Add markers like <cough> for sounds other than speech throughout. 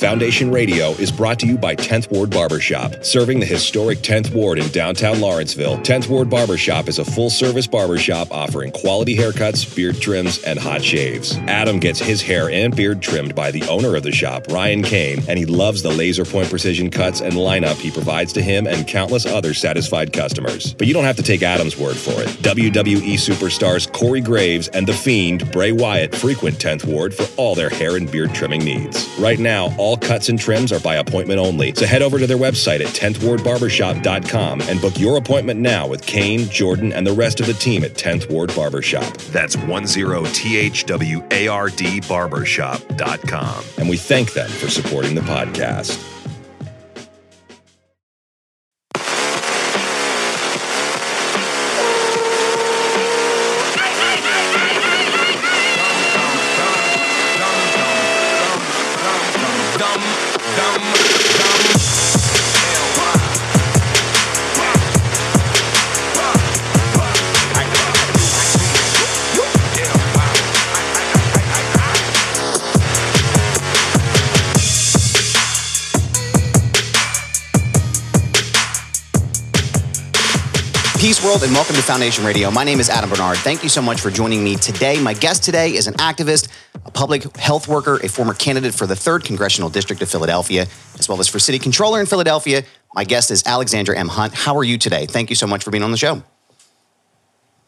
Foundation Radio is brought to you by 10th Ward Barbershop. Serving the historic 10th Ward in downtown Lawrenceville, 10th Ward Barbershop is a full service barbershop offering quality haircuts, beard trims, and hot shaves. Adam gets his hair and beard trimmed by the owner of the shop, Ryan Kane, and he loves the laser point precision cuts and lineup he provides to him and countless other satisfied customers. But you don't have to take Adam's word for it. WWE superstars Corey Graves and The Fiend, Bray Wyatt, frequent 10th Ward for all their hair and beard trimming needs. Right now, all cuts and trims are by appointment only. So head over to their website at 10thwardbarbershop.com and book your appointment now with Kane, Jordan, and the rest of the team at 10th Ward Barbershop. That's 10thward barbershop.com. And we thank them for supporting the podcast. World and welcome to Foundation Radio. My name is Adam Barnard. Thank you so much for joining me today. My guest today is an activist, a public health worker, a former candidate for the 3rd Congressional District of Philadelphia, as well as for City Controller in Philadelphia. My guest is Alexandra M. Hunt. How are you today? Thank you so much for being on the show.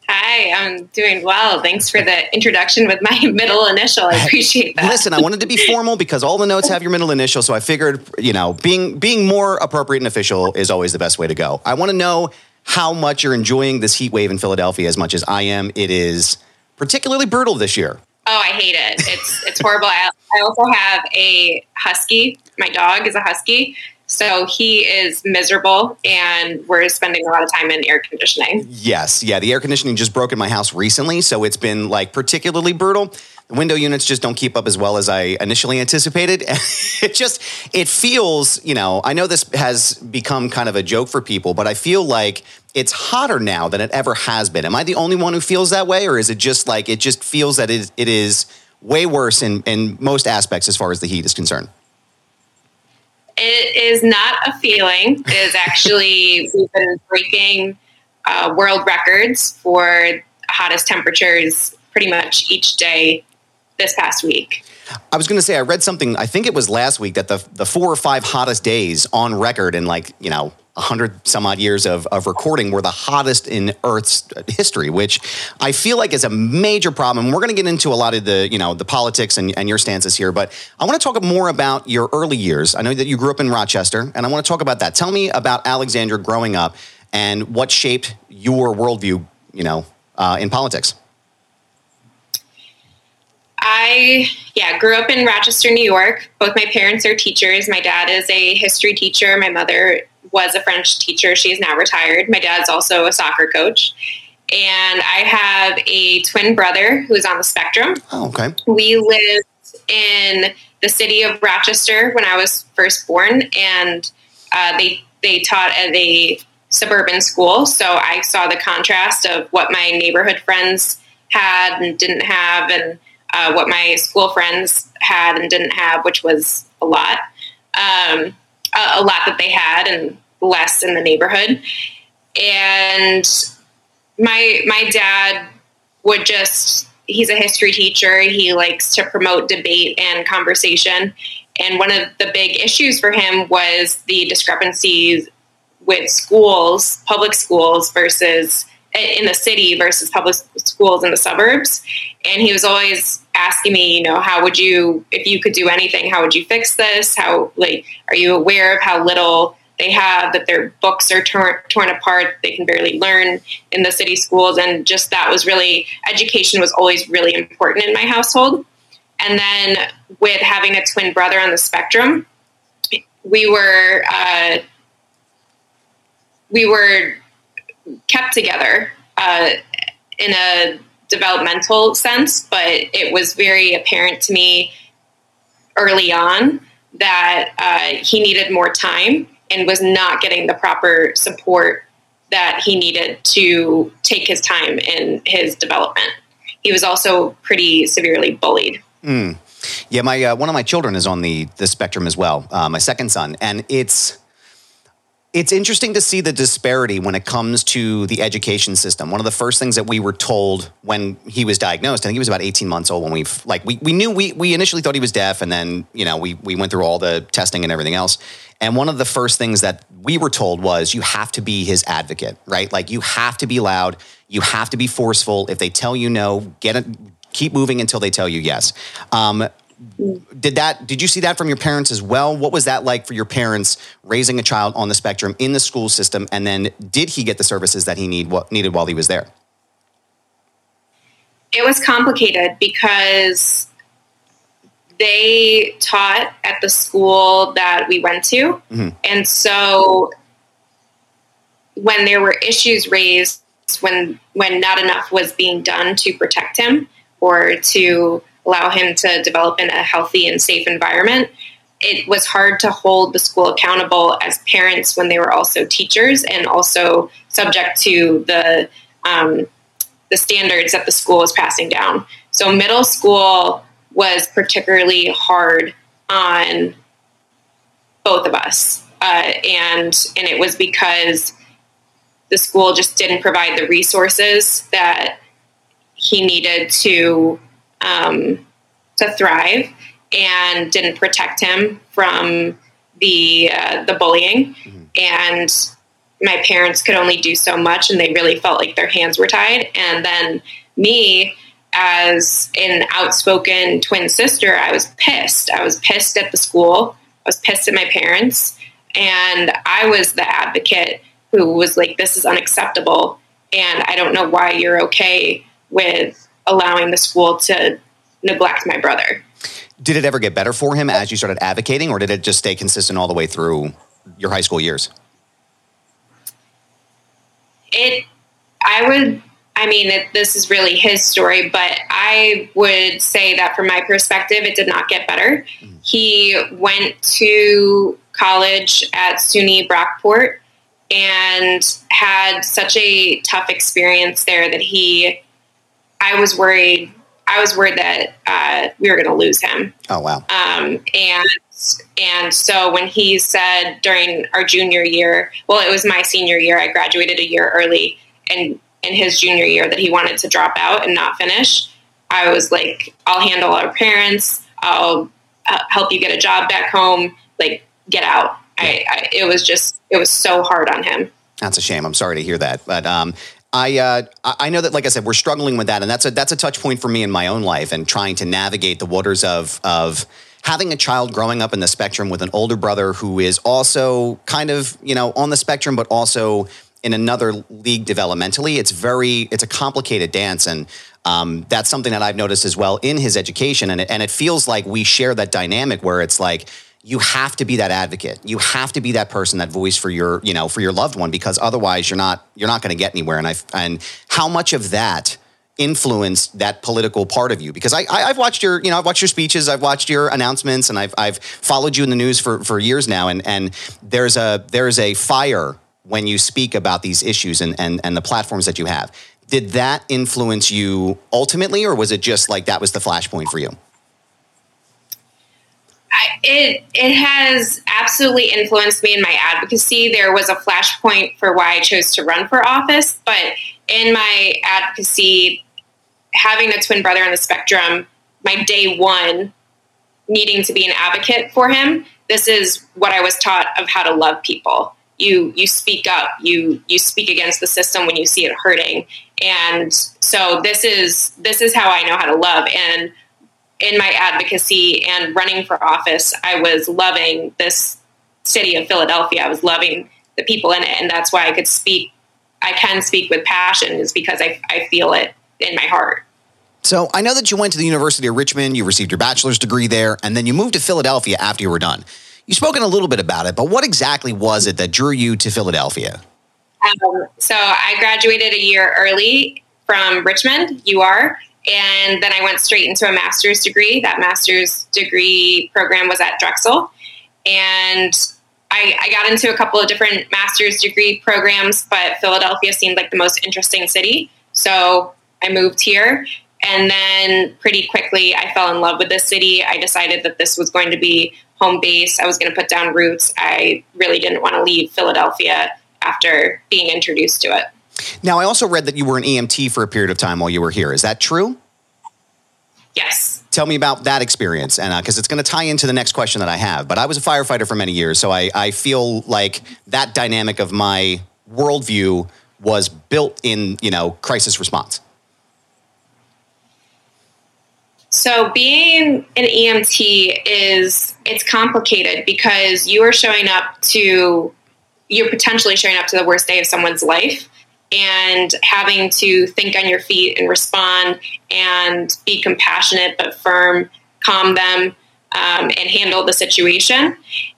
Hi, I'm doing well. Thanks for the introduction with my <laughs> middle initial. I appreciate that. Listen, I wanted to be formal because all the notes have your middle initial, so I figured, you know, being being more appropriate and official is always the best way to go. I want to know how much you're enjoying this heat wave in Philadelphia as much as I am. It is particularly brutal this year. Oh, I hate it. It's it's horrible. I, I also have a husky. My dog is a husky. So he is miserable, and we're spending a lot of time in air conditioning. Yes, yeah. The air conditioning just broke in my house recently, so it's been like particularly brutal. The window units just don't keep up as well as I initially anticipated. <laughs> it just it feels, you know, I know this has become kind of a joke for people, but I feel like it's hotter now than it ever has been. Am I the only one who feels that way, or is it just like it just feels that it, it is way worse in, in most aspects as far as the heat is concerned? It is not a feeling. It is actually, we've been breaking uh, world records for hottest temperatures pretty much each day this past week. I was going to say I read something. I think it was last week that the the four or five hottest days on record in like you know hundred some odd years of, of recording were the hottest in Earth's history, which I feel like is a major problem. We're going to get into a lot of the you know the politics and, and your stances here, but I want to talk more about your early years. I know that you grew up in Rochester, and I want to talk about that. Tell me about Alexandra growing up and what shaped your worldview, you know, uh, in politics. I yeah grew up in Rochester, New York. Both my parents are teachers. My dad is a history teacher. My mother was a French teacher. She is now retired. My dad's also a soccer coach. And I have a twin brother who's on the spectrum. Oh, okay. We lived in the city of Rochester when I was first born, and uh, they they taught at a suburban school. So I saw the contrast of what my neighborhood friends had and didn't have, and uh, what my school friends had and didn't have, which was a lot, um, a, a, lot that they had and less in the neighborhood. And my my dad would just he's a history teacher. He likes to promote debate and conversation. And one of the big issues for him was the discrepancies with schools, public schools versus in the city versus public schools in the suburbs. And he was always asking me, you know, how would you, if you could do anything, how would you fix this? How, like, are you aware of how little they have, that their books are torn, torn apart, they can barely learn in the city schools? And just that was really, education was always really important in my household. And then with having a twin brother on the spectrum, we were, uh, we were kept together uh, in a developmental sense, but it was very apparent to me early on that uh, he needed more time and was not getting the proper support that he needed to take his time in his development. He was also pretty severely bullied. Mm. Yeah, my uh, one of my children is on the the spectrum as well. Uh, my second son, and it's it's interesting to see the disparity when it comes to the education system. One of the first things that we were told when he was diagnosed, I think he was about 18 months old when we like we, we knew we we initially thought he was deaf and then, you know, we we went through all the testing and everything else. And one of the first things that we were told was you have to be his advocate, right? Like you have to be loud, you have to be forceful. If they tell you no, get it keep moving until they tell you yes. Um, did that did you see that from your parents as well? What was that like for your parents raising a child on the spectrum in the school system? And then did he get the services that he need what needed while he was there? It was complicated because they taught at the school that we went to. Mm-hmm. and so when there were issues raised when when not enough was being done to protect him or to allow him to develop in a healthy and safe environment. It was hard to hold the school accountable as parents when they were also teachers and also subject to the um, the standards that the school was passing down. So middle school was particularly hard on both of us, uh, and and it was because the school just didn't provide the resources that he needed to um, to thrive and didn't protect him from the uh, the bullying. Mm-hmm. and my parents could only do so much and they really felt like their hands were tied. And then me as an outspoken twin sister i was pissed. I was pissed at the school. I was pissed at my parents. And i was the advocate who was like this is unacceptable and i don't know why you're okay with allowing the school to neglect my brother. Did it ever get better for him as you started advocating, or did it just stay consistent all the way through your high school years? It, I would, I mean, it, this is really his story, but I would say that from my perspective, it did not get better. Mm-hmm. He went to college at SUNY Brockport and had such a tough experience there that he, I was worried I was worried that uh, we were going to lose him. Oh wow! Um, and and so when he said during our junior year, well, it was my senior year. I graduated a year early, and in his junior year, that he wanted to drop out and not finish. I was like, I'll handle our parents. I'll uh, help you get a job back home. Like, get out. I, I, it was just, it was so hard on him. That's a shame. I'm sorry to hear that. But um, I uh, I know that, like I said, we're struggling with that, and that's a that's a touch point for me in my own life and trying to navigate the waters of of having a child growing up in the spectrum with an older brother who is also kind of you know on the spectrum, but also in another league developmentally. It's very it's a complicated dance, and um, that's something that I've noticed as well in his education, and it, and it feels like we share that dynamic where it's like you have to be that advocate. You have to be that person, that voice for your, you know, for your loved one, because otherwise you're not you're not going to get anywhere. And I and how much of that influenced that political part of you? Because I, I have watched your, you know, I've watched your speeches, I've watched your announcements, and I've I've followed you in the news for for years now. And and there's a there's a fire when you speak about these issues and and and the platforms that you have. Did that influence you ultimately, or was it just like that was the flashpoint for you? It it has absolutely influenced me in my advocacy. There was a flashpoint for why I chose to run for office, but in my advocacy, having a twin brother on the spectrum, my day one needing to be an advocate for him, this is what I was taught of how to love people. You you speak up, you you speak against the system when you see it hurting. And so this is this is how I know how to love and in my advocacy and running for office, I was loving this city of Philadelphia. I was loving the people in it. And that's why I could speak, I can speak with passion, is because I, I feel it in my heart. So I know that you went to the University of Richmond, you received your bachelor's degree there, and then you moved to Philadelphia after you were done. You've spoken a little bit about it, but what exactly was it that drew you to Philadelphia? Um, so I graduated a year early from Richmond, UR, and then I went straight into a master's degree. That master's degree program was at Drexel. And I, I got into a couple of different master's degree programs, but Philadelphia seemed like the most interesting city. So I moved here. And then pretty quickly, I fell in love with this city. I decided that this was going to be home base. I was going to put down roots. I really didn't want to leave Philadelphia after being introduced to it. Now, I also read that you were an EMT for a period of time while you were here. Is that true? Yes. Tell me about that experience, and because it's going to tie into the next question that I have. But I was a firefighter for many years, so I, I feel like that dynamic of my worldview was built in you know crisis response. So being an EMT is it's complicated because you are showing up to you're potentially showing up to the worst day of someone's life and having to think on your feet and respond and be compassionate but firm, calm them, um, and handle the situation.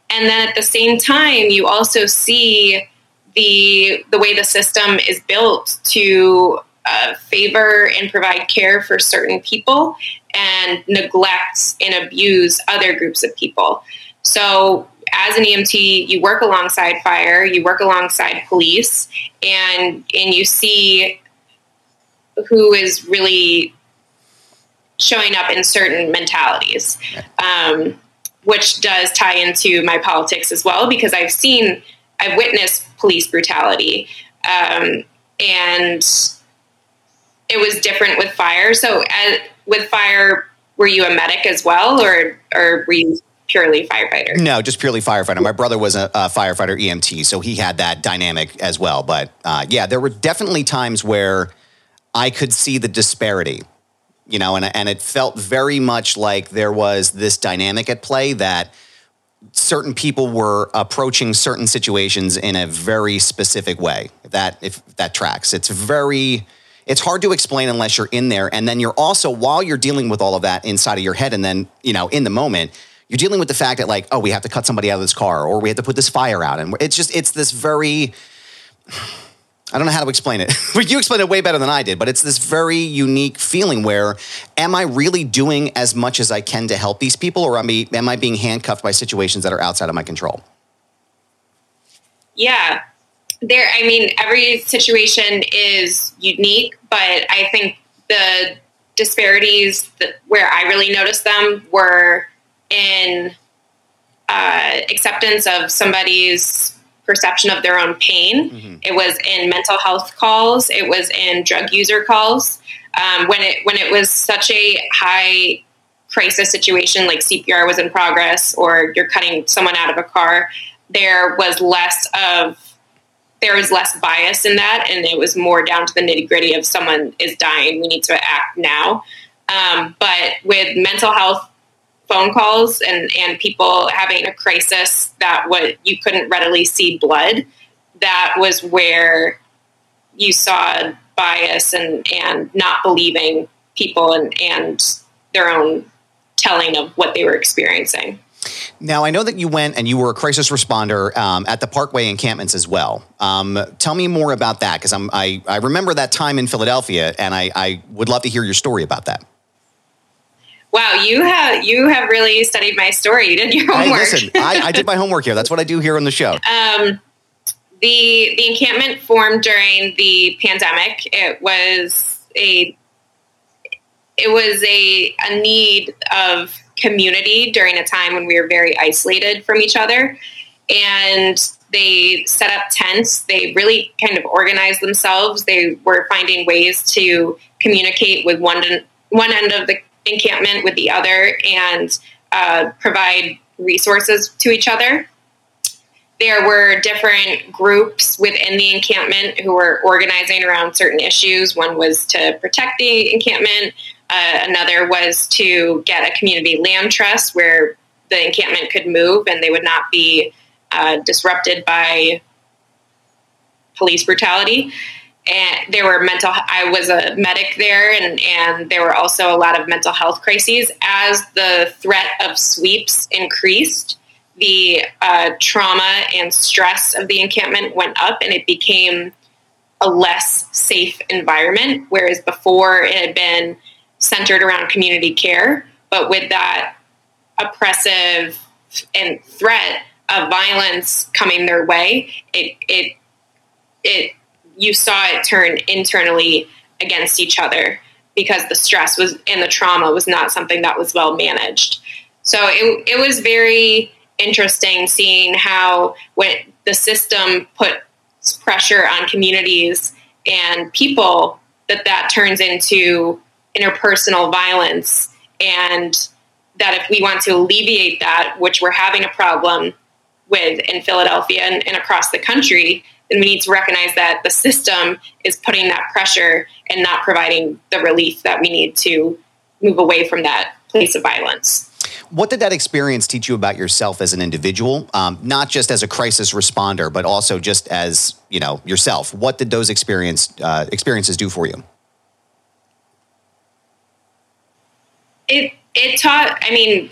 And then at the same time, you also see the the way the system is built to uh, favor and provide care for certain people and neglect and abuse other groups of people. So, as an EMT, you work alongside fire, you work alongside police, and and you see who is really showing up in certain mentalities, um, which does tie into my politics as well because I've seen, I've witnessed police brutality, um, and it was different with fire. So, as, with fire, were you a medic as well, or or were you purely firefighter? No, just purely firefighter. My brother was a, a firefighter EMT, so he had that dynamic as well. But uh, yeah, there were definitely times where I could see the disparity, you know, and and it felt very much like there was this dynamic at play that certain people were approaching certain situations in a very specific way. That if that tracks, it's very it's hard to explain unless you're in there. And then you're also, while you're dealing with all of that inside of your head, and then, you know, in the moment, you're dealing with the fact that, like, oh, we have to cut somebody out of this car, or we have to put this fire out. And it's just, it's this very, I don't know how to explain it. <laughs> but you explained it way better than I did, but it's this very unique feeling where am I really doing as much as I can to help these people, or am I, am I being handcuffed by situations that are outside of my control? Yeah, there i mean every situation is unique but i think the disparities that, where i really noticed them were in uh, acceptance of somebody's perception of their own pain mm-hmm. it was in mental health calls it was in drug user calls um, when it when it was such a high crisis situation like cpr was in progress or you're cutting someone out of a car there was less of there was less bias in that, and it was more down to the nitty gritty of someone is dying, we need to act now. Um, but with mental health phone calls and and people having a crisis that what you couldn't readily see blood, that was where you saw bias and and not believing people and and their own telling of what they were experiencing. Now, I know that you went and you were a crisis responder um, at the Parkway encampments as well. Um, tell me more about that because I, I remember that time in Philadelphia and I, I would love to hear your story about that. Wow, you have you have really studied my story. You did your homework. Hey, listen, I, I, did my homework here. That's what I do here on the show. <laughs> Um, the the encampment formed during the pandemic. It was a it was a a need of community during a time when we were very isolated from each other. And they set up tents. They really kind of organized themselves. They were finding ways to communicate with one, one end of the encampment with the other and uh, provide resources to each other. There were different groups within the encampment who were organizing around certain issues. One was to protect the encampment, uh, another was to get a community land trust where the encampment could move and they would not be uh, disrupted by police brutality. And there were mental. I was a medic there, and and there were also a lot of mental health crises as the threat of sweeps increased. The uh, trauma and stress of the encampment went up, and it became a less safe environment. Whereas before, it had been centered around community care, but with that oppressive and threat of violence coming their way, it it it you saw it turn internally against each other because the stress was and the trauma was not something that was well managed. So it it was very interesting seeing how when the system put pressure on communities and people that that turns into interpersonal violence and that if we want to alleviate that which we're having a problem with in philadelphia and, and, across the country then we need to recognize that the system is putting that pressure and not providing the relief that we need to move away from that place of violence what did that experience teach you about yourself as an individual, um, not just as a crisis responder, but also just as you know yourself? What did those experience uh, experiences do for you? It it taught. I mean,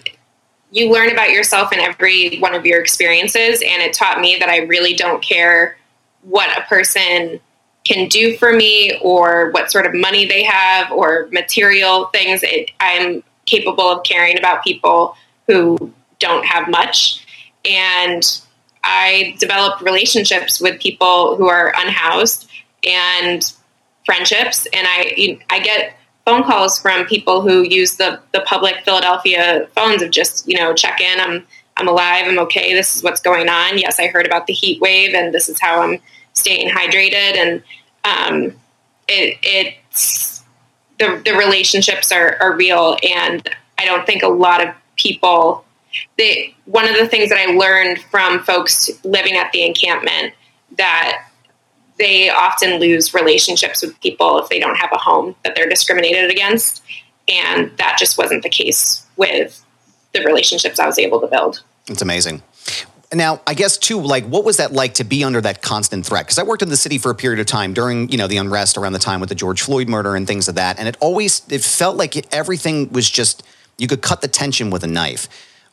you learn about yourself in every one of your experiences, and it taught me that I really don't care what a person can do for me or what sort of money they have or material things. It, I'm capable of caring about people who don't have much. And I develop relationships with people who are unhoused and friendships. And I, I get phone calls from people who use the, the public Philadelphia phones of just, you know, check in. I'm, I'm alive. I'm okay. This is what's going on. Yes, I heard about the heat wave and this is how I'm staying hydrated. And um, it, it's, the, the relationships are, are real. And I don't think a lot of people, they, one of the things that I learned from folks living at the encampment that they often lose relationships with people if they don't have a home that they're discriminated against. And that just wasn't the case with the relationships I was able to build. It's amazing. Now, I guess too, like, what was that like to be under that constant threat? Because I worked in the city for a period of time during, you know, the unrest around the time with the George Floyd murder and things of that, and it always it felt like everything was just you could cut the tension with a knife.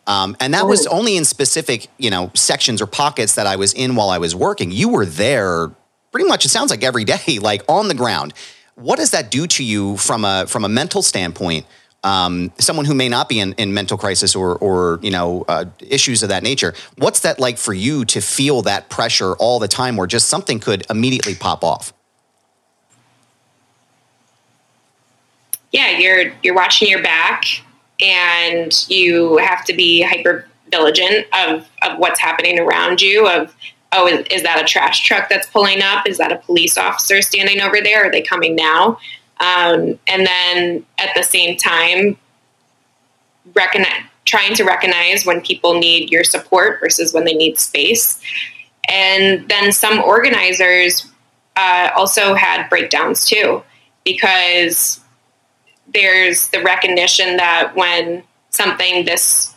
Um, and that was only in specific, you know, sections or pockets that I was in while I was working. You were there pretty much. It sounds like every day, <laughs> like on the ground. What does that do to you from a from a mental standpoint? Um, someone who may not be in, in mental crisis or, or you know uh, issues of that nature what's that like for you to feel that pressure all the time where just something could immediately pop off? Yeah you're you're watching your back and you have to be hyper vigilant of, of what's happening around you of oh is, is that a trash truck that's pulling up? Is that a police officer standing over there? Are they coming now um, and then at the same time, recognize, trying to recognize when people need your support versus when they need space. And then some organizers uh, also had breakdowns too, because there's the recognition that when something this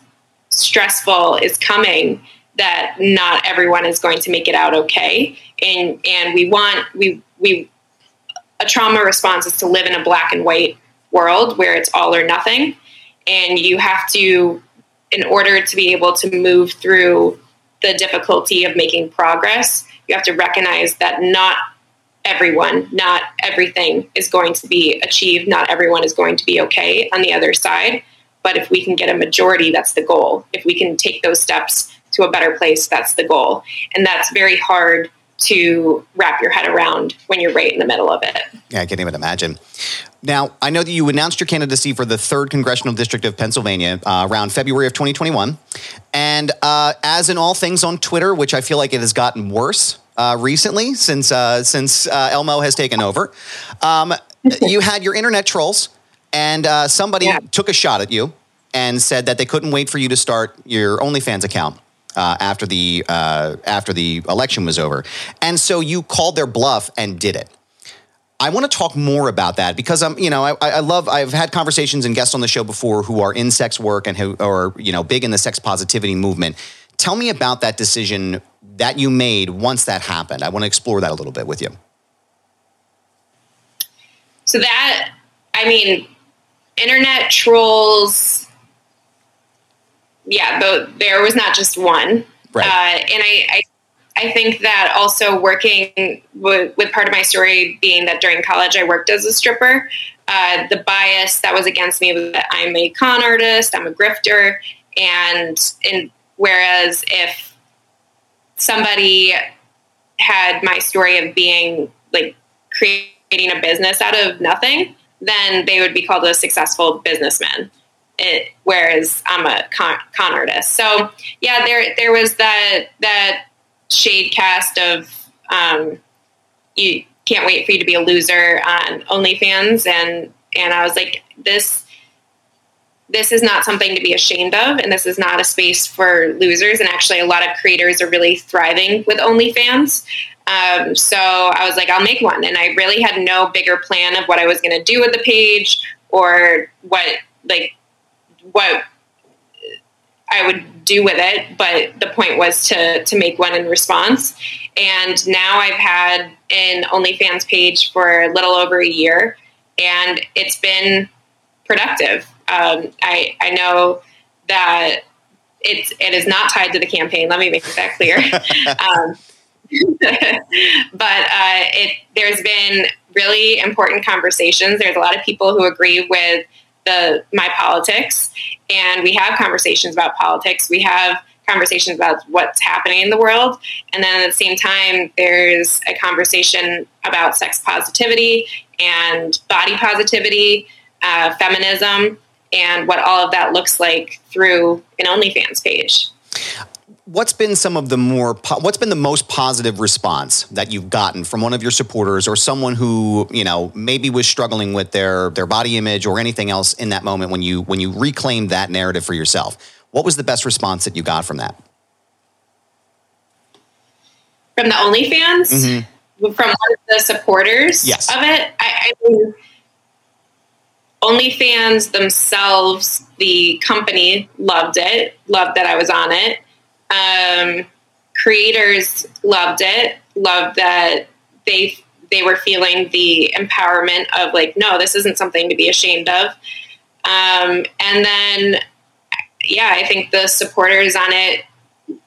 stressful is coming, that not everyone is going to make it out okay. And and we want we we a trauma response is to live in a black and white world where it's all or nothing. And you have to, in order to be able to move through the difficulty of making progress, you have to recognize that not everyone, not everything is going to be achieved. Not everyone is going to be okay on the other side. But if we can get a majority, that's the goal. If we can take those steps to a better place, that's the goal. And that's very hard to wrap your head around when you're right in the middle of it. Yeah, I can't even imagine. Now, I know that you announced your candidacy for the 3rd Congressional District of Pennsylvania uh, around February of 2021. And uh, as in all things on Twitter, which I feel like it has gotten worse uh, recently since, uh, since uh, Elmo has taken over, um, <laughs> you had your internet trolls, and uh, somebody yeah. took a shot at you and said that they couldn't wait for you to start your OnlyFans account uh, after the uh, after the election was over, and so you called their bluff and did it. I want to talk more about that because I'm, you know, I, I, love. I've had conversations and guests on the show before who are in sex work and who are, you know, big in the sex positivity movement. Tell me about that decision that you made once that happened. I want to explore that a little bit with you. So that, I mean, internet trolls yeah, the, there was not just one. Right. Uh, and I, I, I, think that also working with, with, part of my story being that during college I worked as a stripper, uh, the bias that was against me was that I'm a con artist, I'm a grifter, and and whereas if somebody had my story of being like creating a business out of nothing, then they would be called a successful businessman. It, whereas I'm a con, con artist. So yeah, there there was that that shade cast of um, you can't wait for you to be a loser on OnlyFans, and and I was like this this is not something to be ashamed of, and this is not a space for losers. And actually, a lot of creators are really thriving with OnlyFans. Um, so I was like, I'll make one. And I really had no bigger plan of what I was going to do with the page or what, like, what I would do with it. But the point was to, to make one in response. And now I've had an OnlyFans page for a little over a year, and it's been productive. Um, I, I know that it's, it is not tied to the campaign. Let me make that clear. <laughs> um, <laughs> but uh, it, there's been really important conversations. There's a lot of people who agree with the my politics, and we have conversations about politics. We have conversations about what's happening in the world, and then at the same time, there's a conversation about sex positivity and body positivity, uh, feminism, and what all of that looks like through an OnlyFans page what's been some of the more what's been the most positive response that you've gotten from one of your supporters or someone who you know maybe was struggling with their their body image or anything else in that moment when you when you reclaimed that narrative for yourself what was the best response that you got from that from the onlyfans mm-hmm. from one of the supporters yes. of it I, I mean OnlyFans themselves, the company loved it, loved that I was on it. Um, creators loved it, loved that they they were feeling the empowerment of like, no, this isn't something to be ashamed of. Um, and then, yeah, I think the supporters on it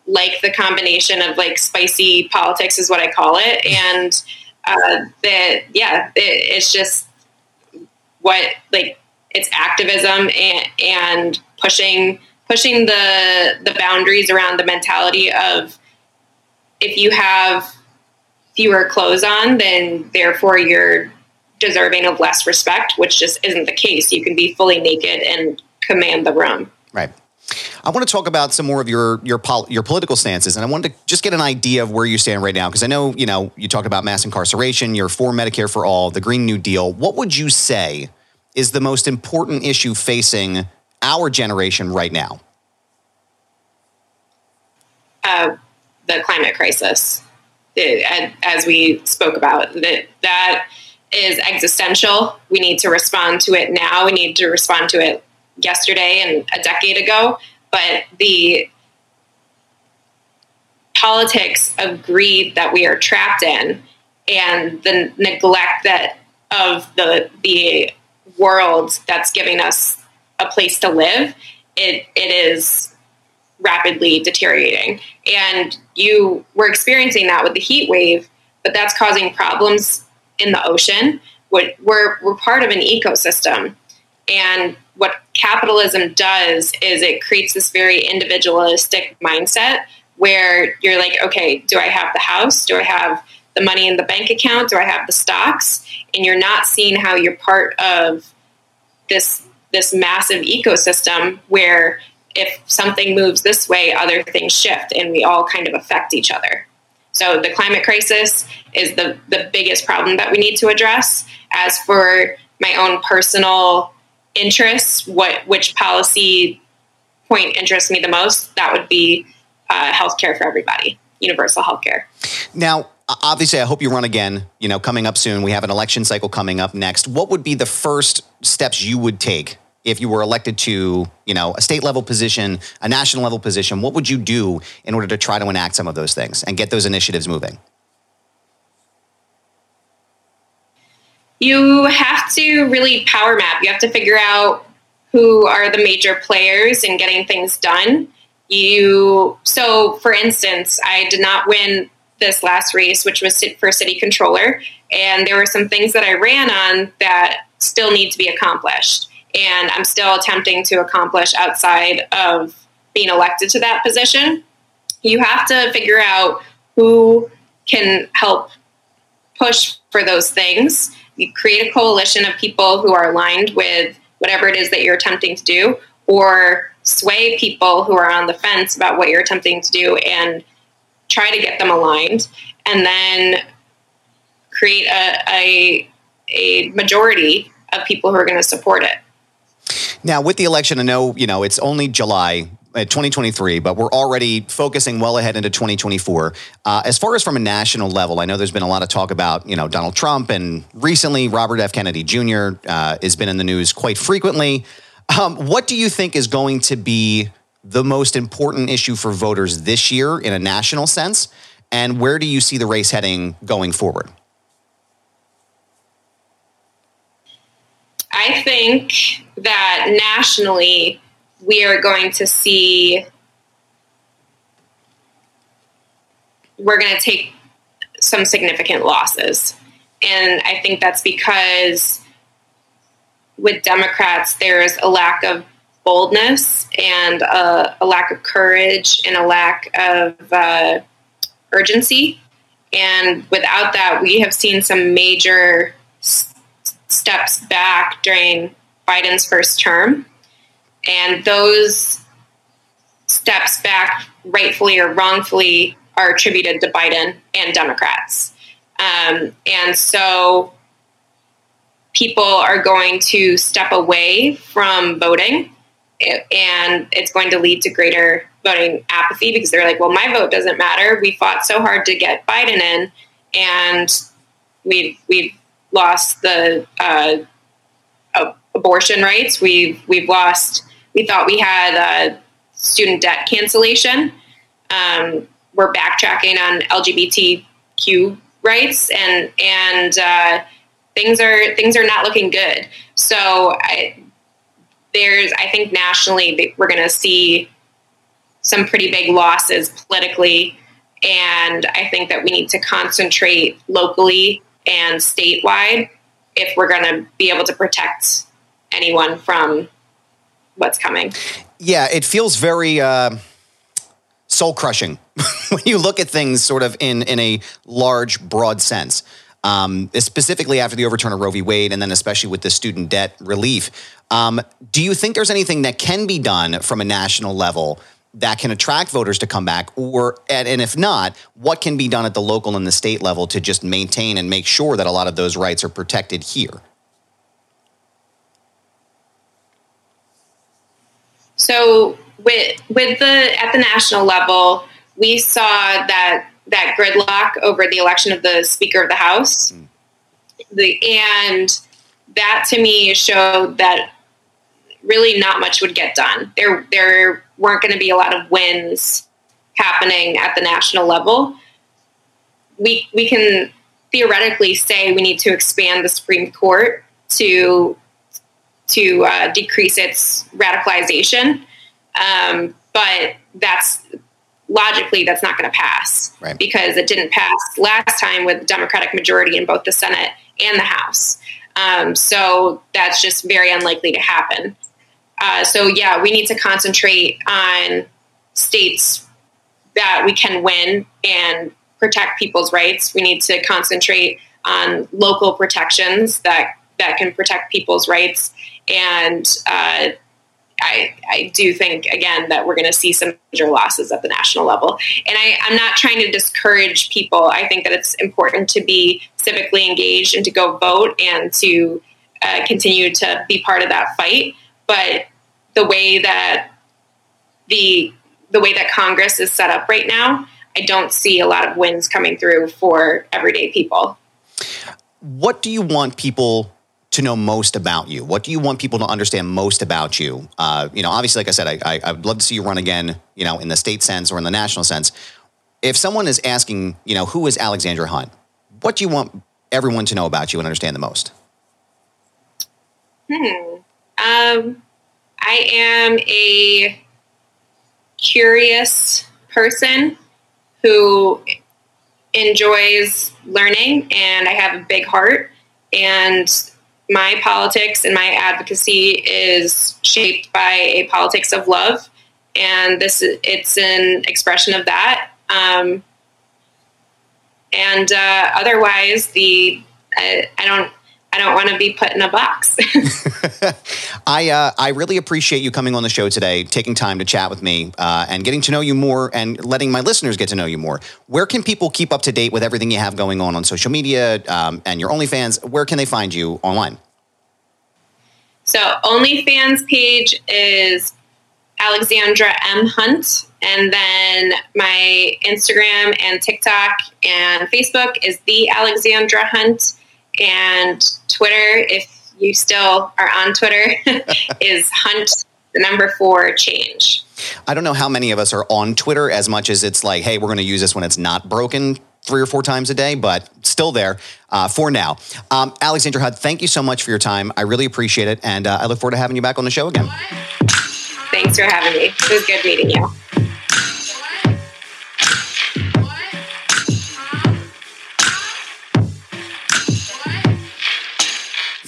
like the combination of like spicy politics is what I call it, and uh, that yeah, it, it's just what like it's activism and, and pushing pushing the the boundaries around the mentality of if you have fewer clothes on, then therefore you're deserving of less respect, which just isn't the case. You can be fully naked and command the room. Right. I want to talk about some more of your your pol- your political stances, and I wanted to just get an idea of where you stand right now because I know you know you talked about mass incarceration, you're for Medicare for all, the Green New Deal. What would you say is the most important issue facing our generation right now? Uh, the climate crisis, as we spoke about, that that is existential. We need to respond to it now. We need to respond to it yesterday and a decade ago. But the politics of greed that we are trapped in, and the neglect that of the the world that's giving us a place to live, it, it is rapidly deteriorating. And you were experiencing that with the heat wave, but that's causing problems in the ocean. We're, we're part of an ecosystem. And what capitalism does is it creates this very individualistic mindset where you're like, okay, do I have the house? Do I have the money in the bank account? Do I have the stocks? And you're not seeing how you're part of this this massive ecosystem where if something moves this way, other things shift and we all kind of affect each other. So the climate crisis is the, the biggest problem that we need to address. As for my own personal interests, what which policy point interests me the most, that would be uh, healthcare for everybody, universal healthcare. Now, obviously, I hope you run again. You know, coming up soon, we have an election cycle coming up next. What would be the first steps you would take if you were elected to, you know, a state level position, a national level position? What would you do in order to try to enact some of those things and get those initiatives moving? You have to really power map. You have to figure out who are the major players in getting things done. You so, for instance, I did not win this last race, which was for city controller. And there were some things that I ran on that still need to be accomplished. And I'm still attempting to accomplish outside of being elected to that position. you have to figure out who can help push for those things. You create a coalition of people who are aligned with whatever it is that you're attempting to do, or sway people who are on the fence about what you're attempting to do and try to get them aligned, and then create a, a, a majority of people who are going to support it. Now, with the election, I know you know it's only July, 2023, but we're already focusing well ahead into 2024. Uh, as far as from a national level, I know there's been a lot of talk about you know Donald Trump, and recently Robert F. Kennedy Jr. Uh, has been in the news quite frequently. Um, what do you think is going to be the most important issue for voters this year in a national sense, and where do you see the race heading going forward? I think that nationally we are going to see we're going to take some significant losses. And I think that's because with Democrats, there's a lack of boldness and a, a lack of courage and a lack of uh, urgency. And without that, we have seen some major s- steps back during Biden's first term. And those steps back, rightfully or wrongfully, are attributed to Biden and Democrats. Um, and so people are going to step away from voting, and it's going to lead to greater voting apathy because they're like, well, my vote doesn't matter. We fought so hard to get Biden in, and we've, we've lost the uh, abortion rights. We've, we've lost we thought we had uh, student debt cancellation. Um, we're backtracking on LGBTQ rights, and and uh, things are things are not looking good. So I, there's, I think, nationally we're going to see some pretty big losses politically, and I think that we need to concentrate locally and statewide if we're going to be able to protect anyone from what's coming. Yeah, it feels very uh, soul crushing <laughs> when you look at things sort of in in a large, broad sense. Um, specifically after the overturn of Roe v. Wade, and then especially with the student debt relief. Um, do you think there's anything that can be done from a national level that can attract voters to come back, or and, and if not, what can be done at the local and the state level to just maintain and make sure that a lot of those rights are protected here? So with with the at the national level, we saw that that gridlock over the election of the Speaker of the House, mm. the and that to me showed that really not much would get done. There there weren't going to be a lot of wins happening at the national level. We we can theoretically say we need to expand the Supreme Court to to uh, decrease its radicalization. Um, but that's logically that's not going to pass right. because it didn't pass last time with Democratic majority in both the Senate and the House. Um, so that's just very unlikely to happen. Uh, so yeah, we need to concentrate on states that we can win and protect people's rights. We need to concentrate on local protections that that can protect people's rights and uh, I, I do think again that we're going to see some major losses at the national level. And I, I'm not trying to discourage people. I think that it's important to be civically engaged and to go vote and to uh, continue to be part of that fight. But the way that the the way that Congress is set up right now, I don't see a lot of wins coming through for everyday people. What do you want people to know most about you? What do you want people to understand most about you? Uh, you know, obviously, like I said, I, I, I, would love to see you run again, you know, in the state sense or in the national sense. If someone is asking, you know, who is Alexandra Hunt, what do you want everyone to know about you and understand the most? Hmm. Um, I am a curious person who enjoys learning and I have a big heart and my politics and my advocacy is shaped by a politics of love and this it's an expression of that. Um, and uh, otherwise, the I, I don't I don't want to be put in a box. <laughs> I uh, I really appreciate you coming on the show today, taking time to chat with me, uh, and getting to know you more, and letting my listeners get to know you more. Where can people keep up to date with everything you have going on on social media um, and your OnlyFans? Where can they find you online? So OnlyFans page is Alexandra M Hunt, and then my Instagram and TikTok and Facebook is the Alexandra Hunt and Twitter, if you still are on Twitter, <laughs> is Hunt the number four change. I don't know how many of us are on Twitter as much as it's like, hey, we're going to use this when it's not broken three or four times a day, but still there uh, for now. Um, Alexandra Hunt, thank you so much for your time. I really appreciate it. And uh, I look forward to having you back on the show again. Thanks for having me. It was good meeting you.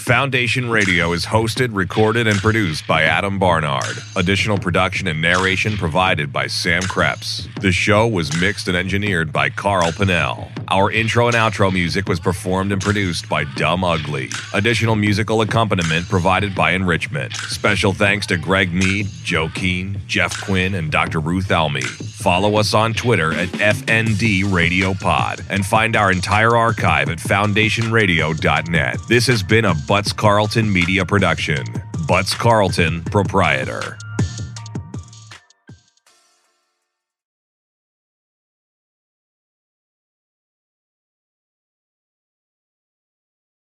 Foundation Radio is hosted, recorded, and produced by Adam Barnard. Additional production and narration provided by Sam Krepps. The show was mixed and engineered by Carl Pannell. Our intro and outro music was performed and produced by Dumb Ugly. Additional musical accompaniment provided by Enrichment. Special thanks to Greg Mead, Joe Keane, Geoff Quinn, and Dr. Ruth Almy. Follow us on Twitter at FND Radio Pod and find our entire archive at foundationradio.net. This has been a Butts Carlton Media Production. Butts Carlton, proprietor.